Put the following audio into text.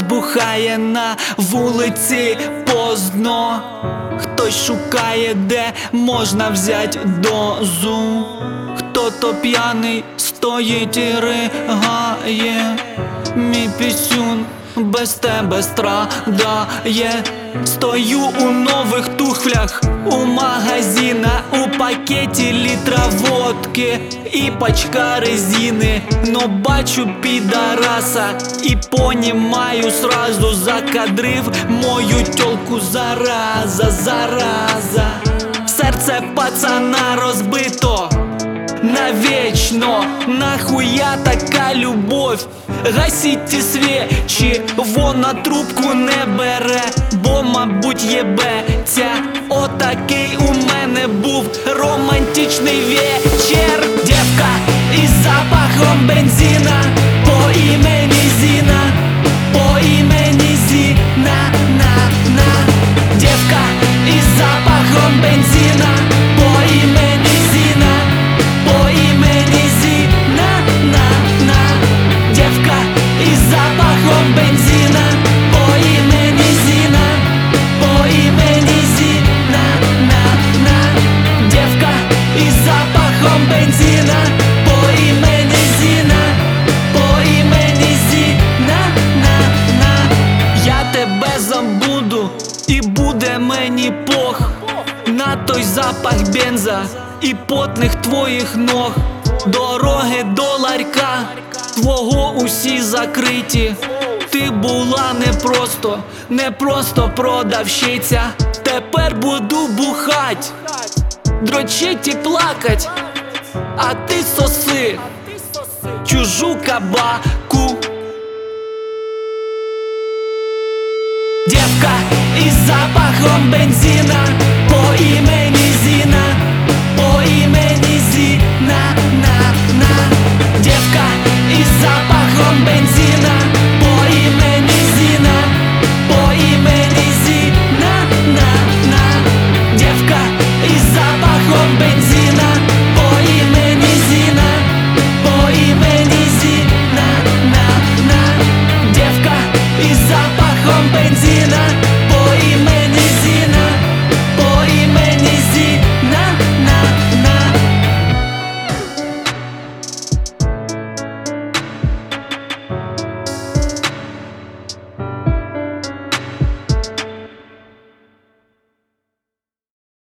бухає на вулиці поздно. Хтось шукає, де можна взять дозу. Хто-то п'яний стоїть і ригає. Мій пісюн без тебе страдає. Стою у нових тухлях, у магазина, у пакеті літра водки і пачка резини. Но бачу підараса і понімаю сразу закадрив мою тьолку зараза, зараза. Нахуя така любов Гасіть ті свічі, вона трубку не бере, бо, мабуть, єбеться Отакий у мене був романтичний вечір. Дівка із запахом бензина Забуду і буде мені пох на той запах бенза і потних твоїх ног, дороги до ларька, твого усі закриті. Ти була не просто, не просто продавщиця. Тепер буду бухать, дрочить і плакать, а ти соси чужу девка и с запахом бензина по имени Зина, по имени Зина, на, на, девка и с запахом бензина.